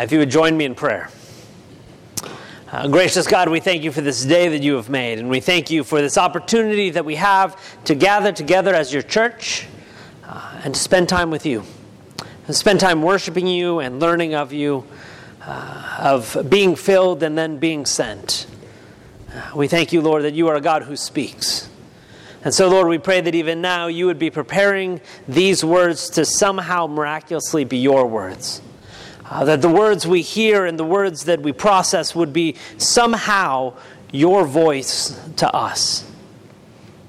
If you would join me in prayer. Uh, gracious God, we thank you for this day that you have made, and we thank you for this opportunity that we have to gather together as your church uh, and to spend time with you, and spend time worshiping you and learning of you, uh, of being filled and then being sent. Uh, we thank you, Lord, that you are a God who speaks. And so, Lord, we pray that even now you would be preparing these words to somehow miraculously be your words. Uh, that the words we hear and the words that we process would be somehow your voice to us.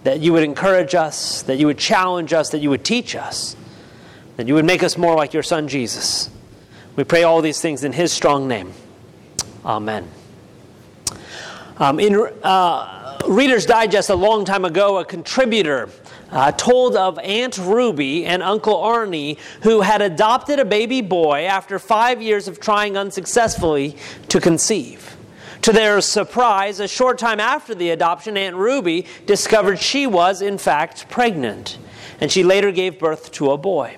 That you would encourage us, that you would challenge us, that you would teach us, that you would make us more like your Son Jesus. We pray all these things in His strong name. Amen. Um, in uh, Reader's Digest a long time ago, a contributor uh, told of Aunt Ruby and Uncle Arnie, who had adopted a baby boy after five years of trying unsuccessfully to conceive. To their surprise, a short time after the adoption, Aunt Ruby discovered she was, in fact, pregnant, and she later gave birth to a boy.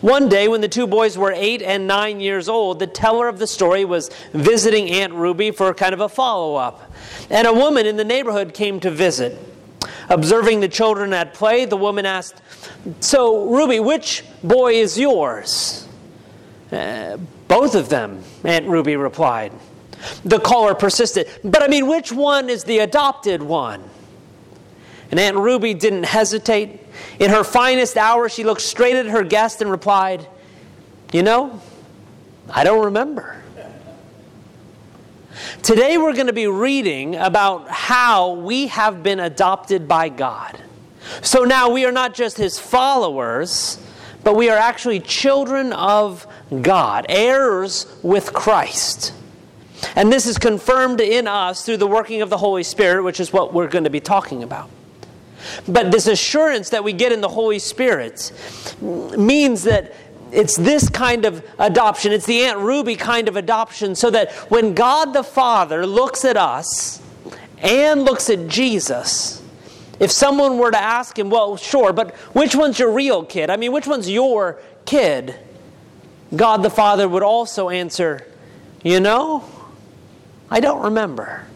One day, when the two boys were eight and nine years old, the teller of the story was visiting Aunt Ruby for kind of a follow up. And a woman in the neighborhood came to visit. Observing the children at play, the woman asked, So, Ruby, which boy is yours? Uh, both of them, Aunt Ruby replied. The caller persisted, But I mean, which one is the adopted one? And Aunt Ruby didn't hesitate. In her finest hour, she looked straight at her guest and replied, You know, I don't remember. Today we're going to be reading about how we have been adopted by God. So now we are not just his followers, but we are actually children of God, heirs with Christ. And this is confirmed in us through the working of the Holy Spirit, which is what we're going to be talking about. But this assurance that we get in the Holy Spirit means that it's this kind of adoption. It's the Aunt Ruby kind of adoption, so that when God the Father looks at us and looks at Jesus, if someone were to ask him, well, sure, but which one's your real kid? I mean, which one's your kid? God the Father would also answer, you know, I don't remember.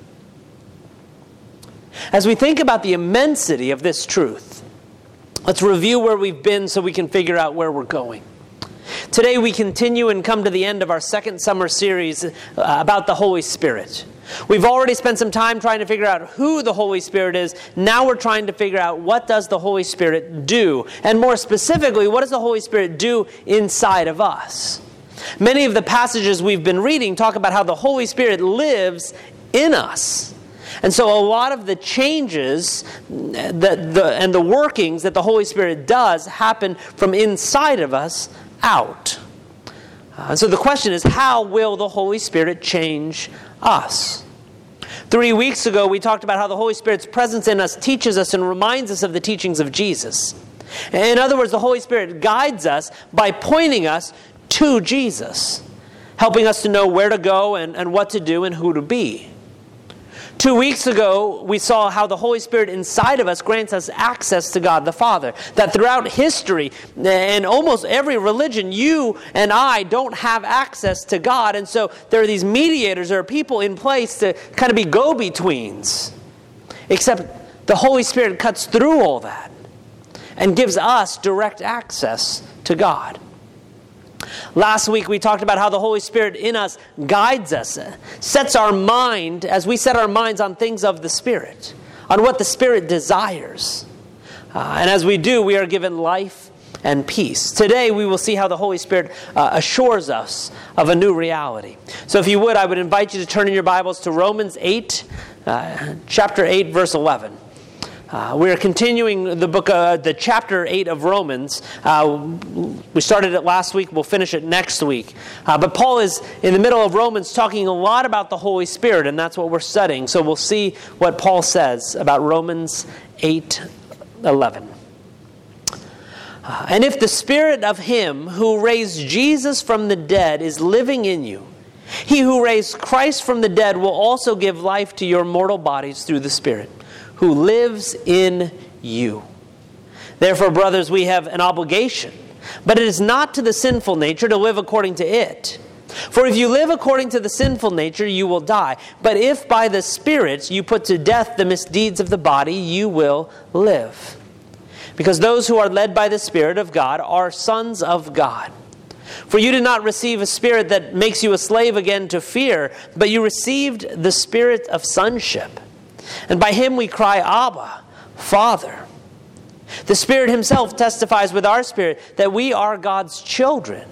As we think about the immensity of this truth, let's review where we've been so we can figure out where we're going. Today we continue and come to the end of our second summer series uh, about the Holy Spirit. We've already spent some time trying to figure out who the Holy Spirit is. Now we're trying to figure out what does the Holy Spirit do? And more specifically, what does the Holy Spirit do inside of us? Many of the passages we've been reading talk about how the Holy Spirit lives in us. And so, a lot of the changes that the, and the workings that the Holy Spirit does happen from inside of us out. Uh, so the question is how will the Holy Spirit change us? Three weeks ago, we talked about how the Holy Spirit's presence in us teaches us and reminds us of the teachings of Jesus. In other words, the Holy Spirit guides us by pointing us to Jesus, helping us to know where to go and, and what to do and who to be. Two weeks ago, we saw how the Holy Spirit inside of us grants us access to God the Father. That throughout history and almost every religion, you and I don't have access to God. And so there are these mediators, there are people in place to kind of be go betweens. Except the Holy Spirit cuts through all that and gives us direct access to God. Last week we talked about how the Holy Spirit in us guides us, sets our mind, as we set our minds on things of the Spirit, on what the Spirit desires. Uh, and as we do, we are given life and peace. Today we will see how the Holy Spirit uh, assures us of a new reality. So if you would, I would invite you to turn in your Bibles to Romans 8, uh, chapter 8, verse 11. Uh, we are continuing the book, uh, the chapter eight of Romans. Uh, we started it last week. We'll finish it next week. Uh, but Paul is in the middle of Romans, talking a lot about the Holy Spirit, and that's what we're studying. So we'll see what Paul says about Romans eight, eleven. Uh, and if the Spirit of Him who raised Jesus from the dead is living in you, He who raised Christ from the dead will also give life to your mortal bodies through the Spirit who lives in you. Therefore, brothers, we have an obligation, but it is not to the sinful nature to live according to it. For if you live according to the sinful nature, you will die. But if by the Spirit you put to death the misdeeds of the body, you will live. Because those who are led by the Spirit of God are sons of God. For you did not receive a spirit that makes you a slave again to fear, but you received the spirit of sonship. And by him we cry, Abba, Father. The Spirit Himself testifies with our spirit that we are God's children.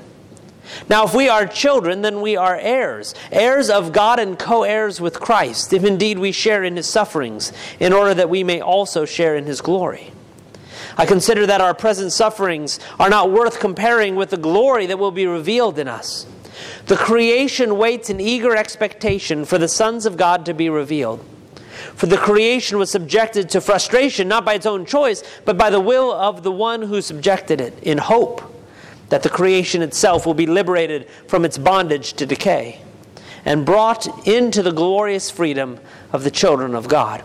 Now, if we are children, then we are heirs, heirs of God and co heirs with Christ, if indeed we share in His sufferings, in order that we may also share in His glory. I consider that our present sufferings are not worth comparing with the glory that will be revealed in us. The creation waits in eager expectation for the sons of God to be revealed. For the creation was subjected to frustration, not by its own choice, but by the will of the one who subjected it, in hope that the creation itself will be liberated from its bondage to decay and brought into the glorious freedom of the children of God.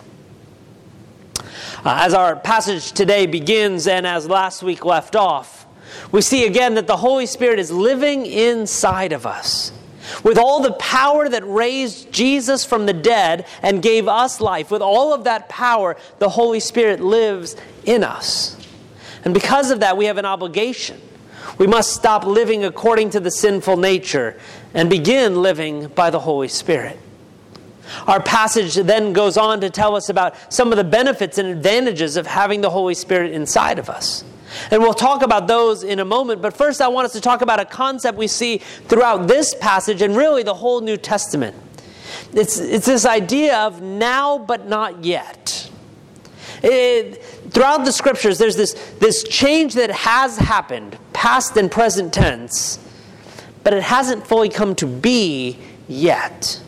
Uh, as our passage today begins, and as last week left off, we see again that the Holy Spirit is living inside of us. With all the power that raised Jesus from the dead and gave us life, with all of that power, the Holy Spirit lives in us. And because of that, we have an obligation. We must stop living according to the sinful nature and begin living by the Holy Spirit. Our passage then goes on to tell us about some of the benefits and advantages of having the Holy Spirit inside of us. And we'll talk about those in a moment, but first I want us to talk about a concept we see throughout this passage and really the whole New Testament. It's, it's this idea of now but not yet. It, throughout the scriptures, there's this, this change that has happened, past and present tense, but it hasn't fully come to be yet.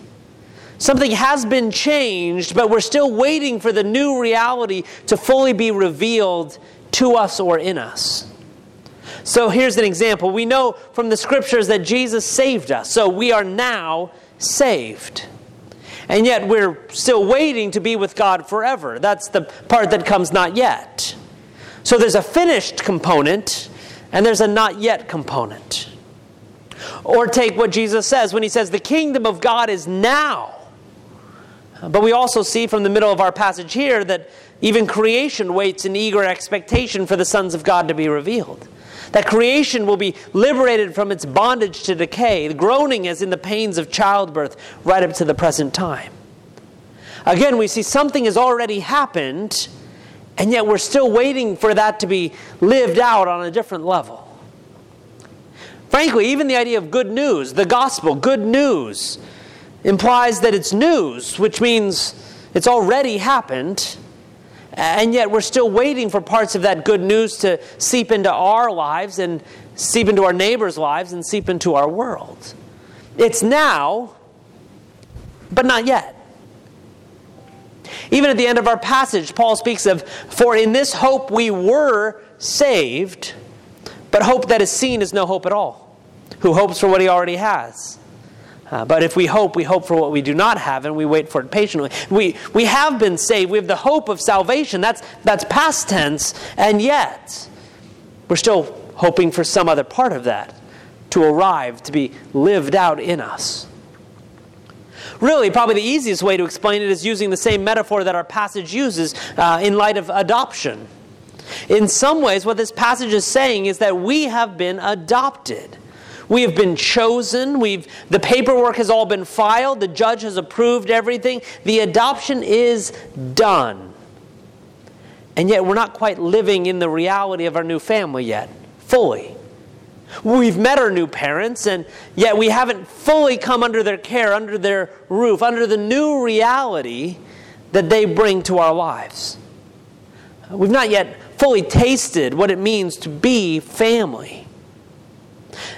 Something has been changed, but we're still waiting for the new reality to fully be revealed to us or in us. So here's an example. We know from the scriptures that Jesus saved us, so we are now saved. And yet we're still waiting to be with God forever. That's the part that comes not yet. So there's a finished component and there's a not yet component. Or take what Jesus says when he says, The kingdom of God is now. But we also see from the middle of our passage here that even creation waits in eager expectation for the sons of God to be revealed. That creation will be liberated from its bondage to decay, groaning as in the pains of childbirth, right up to the present time. Again, we see something has already happened, and yet we're still waiting for that to be lived out on a different level. Frankly, even the idea of good news, the gospel, good news, implies that it's news, which means it's already happened, and yet we're still waiting for parts of that good news to seep into our lives and seep into our neighbors' lives and seep into our world. It's now, but not yet. Even at the end of our passage, Paul speaks of, For in this hope we were saved, but hope that is seen is no hope at all. Who hopes for what he already has? Uh, but if we hope, we hope for what we do not have, and we wait for it patiently. We, we have been saved. We have the hope of salvation. That's, that's past tense, and yet we're still hoping for some other part of that to arrive, to be lived out in us. Really, probably the easiest way to explain it is using the same metaphor that our passage uses uh, in light of adoption. In some ways, what this passage is saying is that we have been adopted. We have been chosen. We've, the paperwork has all been filed. The judge has approved everything. The adoption is done. And yet, we're not quite living in the reality of our new family yet, fully. We've met our new parents, and yet we haven't fully come under their care, under their roof, under the new reality that they bring to our lives. We've not yet fully tasted what it means to be family.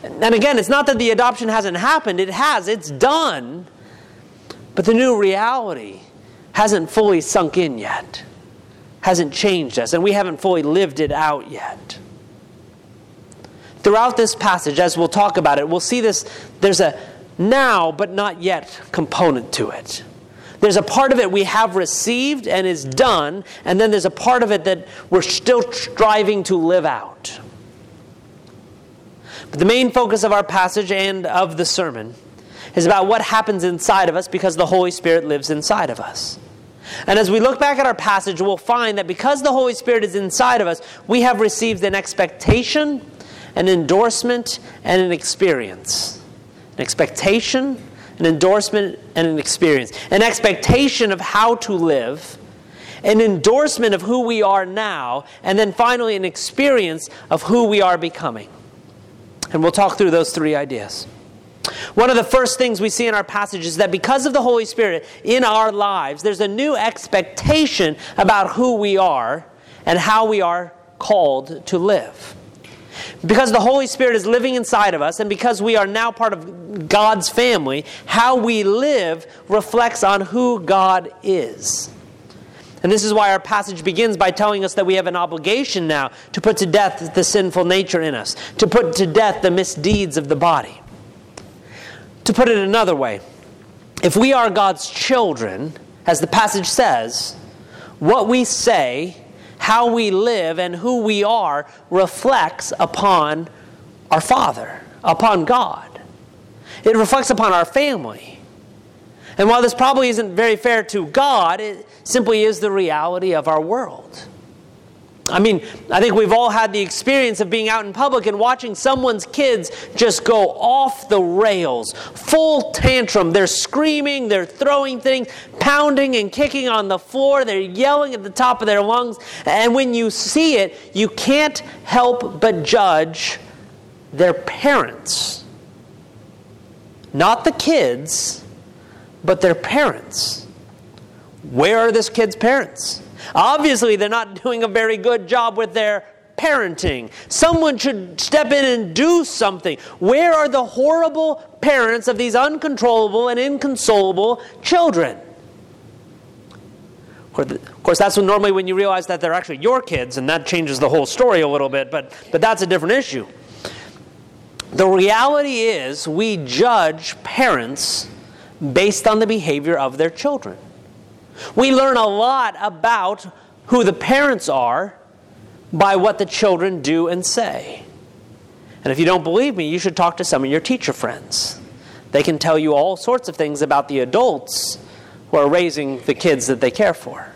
And again, it's not that the adoption hasn't happened, it has, it's done. But the new reality hasn't fully sunk in yet, hasn't changed us, and we haven't fully lived it out yet. Throughout this passage, as we'll talk about it, we'll see this there's a now but not yet component to it. There's a part of it we have received and is done, and then there's a part of it that we're still striving to live out. But the main focus of our passage and of the sermon is about what happens inside of us because the Holy Spirit lives inside of us. And as we look back at our passage, we'll find that because the Holy Spirit is inside of us, we have received an expectation, an endorsement, and an experience. An expectation, an endorsement, and an experience. An expectation of how to live, an endorsement of who we are now, and then finally an experience of who we are becoming. And we'll talk through those three ideas. One of the first things we see in our passage is that because of the Holy Spirit in our lives, there's a new expectation about who we are and how we are called to live. Because the Holy Spirit is living inside of us, and because we are now part of God's family, how we live reflects on who God is. And this is why our passage begins by telling us that we have an obligation now to put to death the sinful nature in us, to put to death the misdeeds of the body. To put it another way, if we are God's children, as the passage says, what we say, how we live, and who we are reflects upon our Father, upon God. It reflects upon our family. And while this probably isn't very fair to God, it simply is the reality of our world. I mean, I think we've all had the experience of being out in public and watching someone's kids just go off the rails, full tantrum. They're screaming, they're throwing things, pounding and kicking on the floor, they're yelling at the top of their lungs. And when you see it, you can't help but judge their parents. Not the kids, but their parents. Where are this kid's parents? Obviously, they're not doing a very good job with their parenting. Someone should step in and do something. Where are the horrible parents of these uncontrollable and inconsolable children? Of course, that's when normally when you realize that they're actually your kids, and that changes the whole story a little bit, but, but that's a different issue. The reality is, we judge parents based on the behavior of their children. We learn a lot about who the parents are by what the children do and say. And if you don't believe me, you should talk to some of your teacher friends. They can tell you all sorts of things about the adults who are raising the kids that they care for.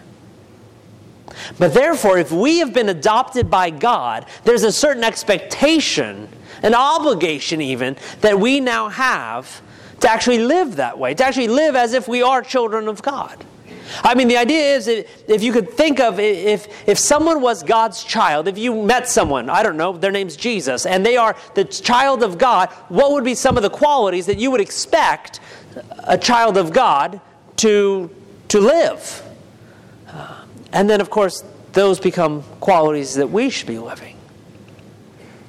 But therefore, if we have been adopted by God, there's a certain expectation, an obligation even, that we now have to actually live that way, to actually live as if we are children of God. I mean, the idea is if you could think of if, if someone was God's child, if you met someone, I don't know, their name's Jesus, and they are the child of God, what would be some of the qualities that you would expect a child of God to, to live? Uh, and then, of course, those become qualities that we should be living.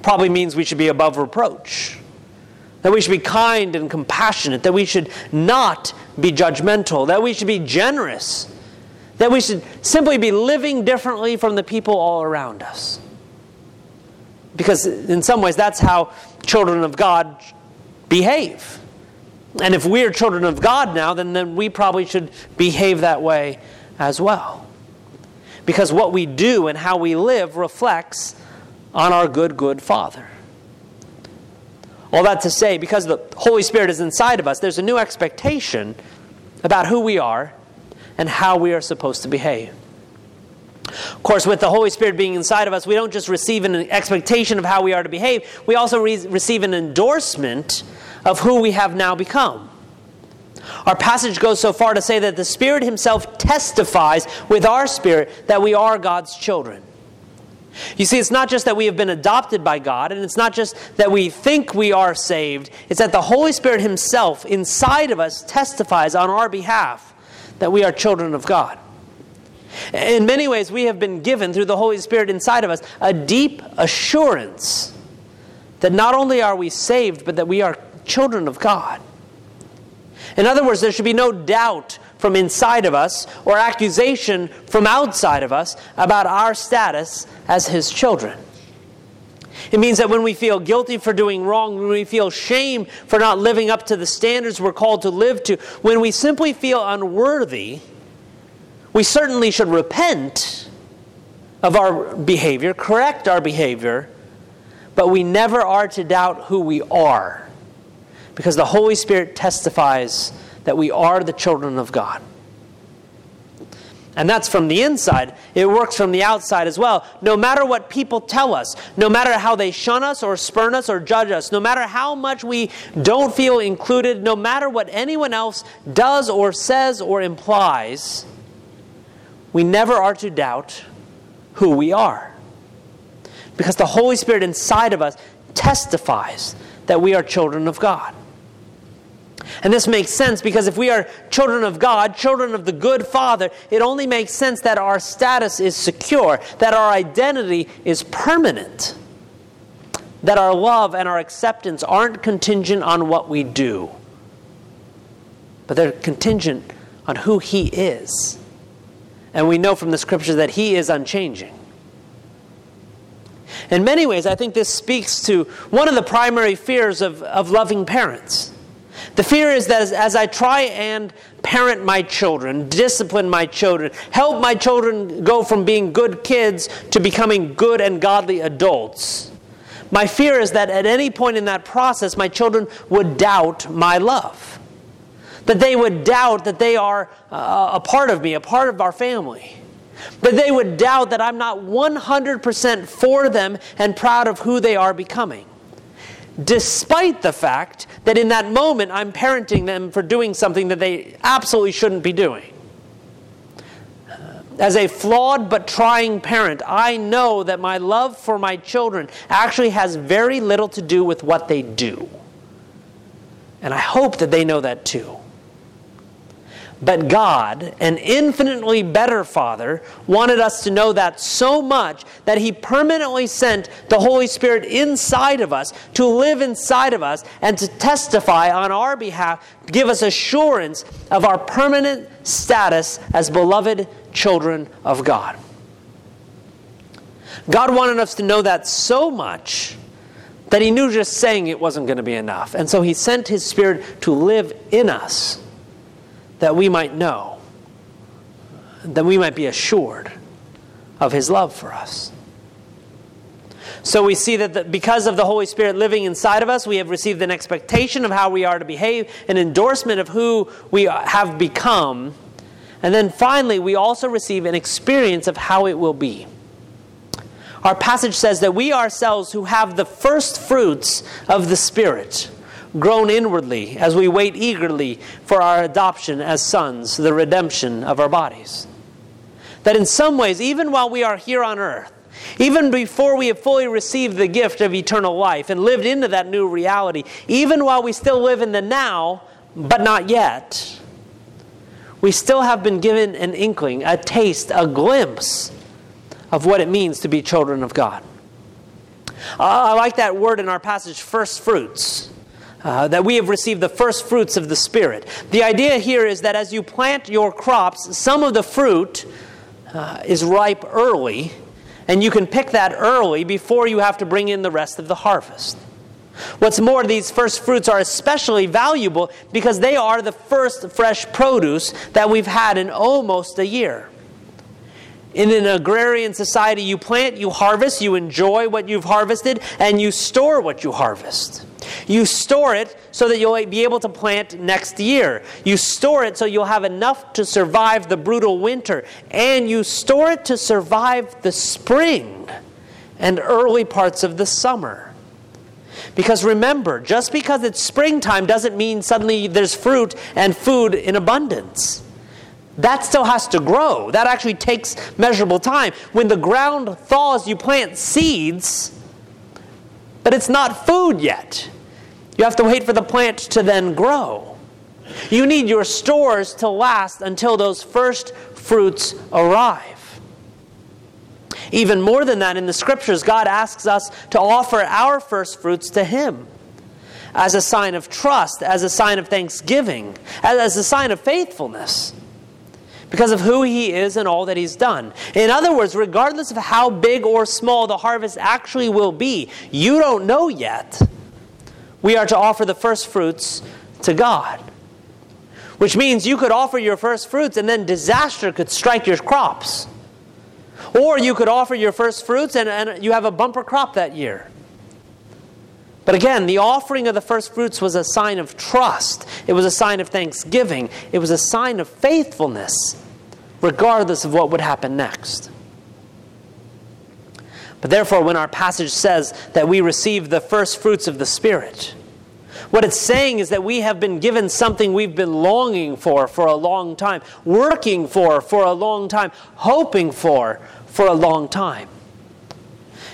Probably means we should be above reproach that we should be kind and compassionate, that we should not be judgmental, that we should be generous, that we should simply be living differently from the people all around us. Because in some ways, that's how children of God behave. And if we're children of God now, then, then we probably should behave that way as well. Because what we do and how we live reflects on our good, good Father. All that to say, because the Holy Spirit is inside of us, there's a new expectation about who we are and how we are supposed to behave. Of course, with the Holy Spirit being inside of us, we don't just receive an expectation of how we are to behave, we also re- receive an endorsement of who we have now become. Our passage goes so far to say that the Spirit Himself testifies with our spirit that we are God's children. You see, it's not just that we have been adopted by God, and it's not just that we think we are saved, it's that the Holy Spirit Himself inside of us testifies on our behalf that we are children of God. In many ways, we have been given through the Holy Spirit inside of us a deep assurance that not only are we saved, but that we are children of God. In other words, there should be no doubt from inside of us or accusation from outside of us about our status as His children. It means that when we feel guilty for doing wrong, when we feel shame for not living up to the standards we're called to live to, when we simply feel unworthy, we certainly should repent of our behavior, correct our behavior, but we never are to doubt who we are because the Holy Spirit testifies that we are the children of God. And that's from the inside. It works from the outside as well. No matter what people tell us, no matter how they shun us or spurn us or judge us, no matter how much we don't feel included, no matter what anyone else does or says or implies, we never are to doubt who we are. Because the Holy Spirit inside of us testifies that we are children of God. And this makes sense because if we are children of God, children of the good Father, it only makes sense that our status is secure, that our identity is permanent, that our love and our acceptance aren't contingent on what we do, but they're contingent on who He is. And we know from the scriptures that He is unchanging. In many ways, I think this speaks to one of the primary fears of, of loving parents. The fear is that as, as, I try and parent my children, discipline my children, help my children go from being good kids to becoming good and godly adults, my fear is that at any point in that process, my children would doubt my love. That they would doubt that they are uh, a part of me, a part of our family. That they would doubt that I'm not 100% for them and proud of who they are becoming despite the fact that in that moment I'm parenting them for doing something that they absolutely shouldn't be doing. Uh, as a flawed but trying parent, I know that my love for my children actually has very little to do with what they do. And I hope that they know that too. But God, an infinitely better Father, wanted us to know that so much that He permanently sent the Holy Spirit inside of us to live inside of us and to testify on our behalf, give us assurance of our permanent status as beloved children of God. God wanted us to know that so much that He knew just saying it wasn't going to be enough. And so He sent His Spirit to live in us that we might know, that we might be assured of His love for us. So we see that the, because of the Holy Spirit living inside of us, we have received an expectation of how we are to behave, an endorsement of who we have become. And then finally, we also receive an experience of how it will be. Our passage says that we ourselves who have the first fruits of the Spirit groan inwardly as we wait eagerly for our adoption as sons, the redemption of our bodies. That in some ways, even while we are here on earth, even before we have fully received the gift of eternal life and lived into that new reality, even while we still live in the now, but not yet, we still have been given an inkling, a taste, a glimpse of what it means to be children of God. I like that word in our passage, first fruits. Uh, that we have received the first fruits of the Spirit. The idea here is that as you plant your crops, some of the fruit uh, is ripe early, and you can pick that early before you have to bring in the rest of the harvest. What's more, these first fruits are especially valuable because they are the first fresh produce that we've had in almost a year. In an agrarian society, you plant, you harvest, you enjoy what you've harvested, and you store what you harvest. You store it so that you'll be able to plant next year. You store it so you'll have enough to survive the brutal winter. And you store it to survive the spring and early parts of the summer. Because remember, just because it's springtime doesn't mean suddenly there's fruit and food in abundance. That still has to grow. That actually takes measurable time. When the ground thaws, you plant seeds, but it's not food yet. You have to wait for the plant to then grow. You need your stores to last until those first fruits arrive. Even more than that, in the scriptures, God asks us to offer our first fruits to Him as a sign of trust, as a sign of thanksgiving, as a sign of faithfulness because of who he is and all that he's done. In other words, regardless of how big or small the harvest actually will be, you don't know yet. We are to offer the first fruits to God. Which means you could offer your first fruits and then disaster could strike your crops. Or you could offer your first fruits and, and you have a bumper crop that year. But again, the offering of the first fruits was a sign of trust. It was a sign of thanksgiving. It was a sign of faithfulness, regardless of what would happen next. But therefore, when our passage says that we receive the first fruits of the Spirit, what it's saying is that we have been given something we've been longing for for a long time, working for for a long time, hoping for for a long time.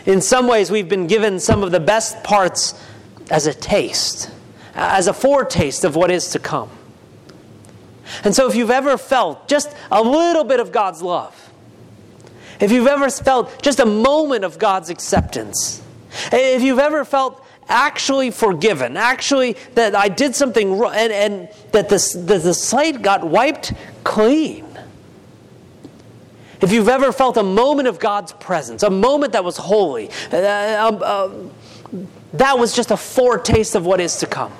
In some ways, we've been given some of the best parts as a taste, as a foretaste of what is to come. And so, if you've ever felt just a little bit of God's love, if you've ever felt just a moment of God's acceptance, if you've ever felt actually forgiven, actually that I did something wrong, and, and that the, the, slate got wiped clean, if you've ever felt a moment of God's presence, a moment that was holy, uh, uh, uh, that was just a foretaste of what is to come.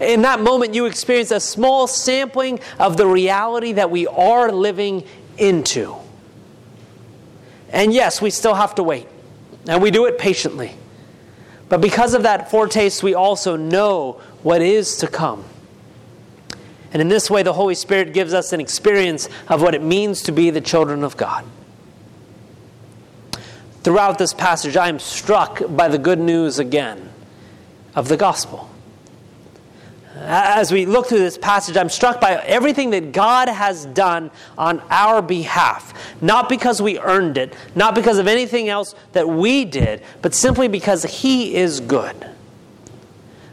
In that moment, you experience a small sampling of the reality that we are living into. And yes, we still have to wait, and we do it patiently. But because of that foretaste, we also know what is to come. And in this way, the Holy Spirit gives us an experience of what it means to be the children of God. Throughout this passage, I am struck by the good news again of the gospel. As we look through this passage, I'm struck by everything that God has done on our behalf. Not because we earned it, not because of anything else that we did, but simply because He is good.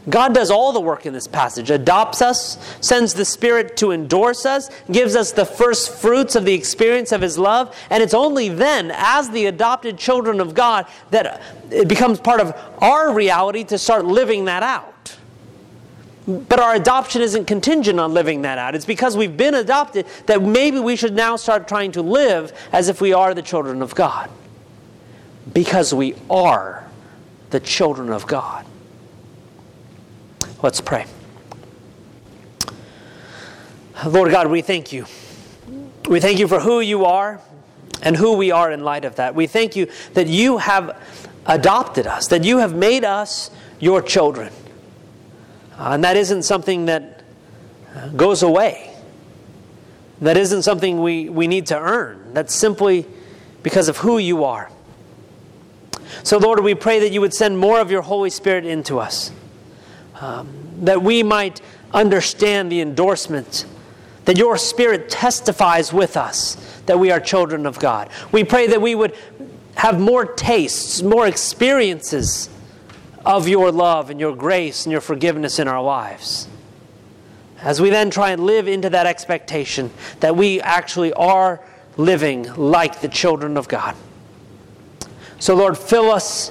God does all the work in this passage, adopts us, sends the Spirit to endorse us, gives us the first fruits of the experience of His love, and it's only then, as the adopted children of God, that it becomes part of our reality to start living that out. But our adoption isn't contingent on living that out. It's because we've been adopted that maybe we should now start trying to live as if we are the children of God. Because we are the children of God. Let's pray. Lord God, we thank you. We thank you for who you are and who we are in light of that. We thank you that you have adopted us, that you have made us your children. Uh, and that isn't something that uh, goes away. That isn't something we, we need to earn. That's simply because of who you are. So, Lord, we pray that you would send more of your Holy Spirit into us um, that we might understand the endorsement, that your Spirit testifies with us that we are children of God. We pray that we would have more tastes, more experiences of your love and your grace and your forgiveness in our lives. As we then try and live into that expectation that we actually are living like the children of God. So, Lord, fill us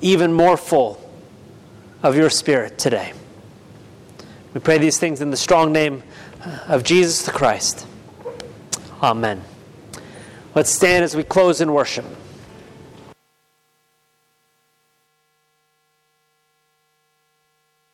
even more full of your Spirit today. We pray these things in the strong name of Jesus the Christ. Amen. Let's stand as we close in worship.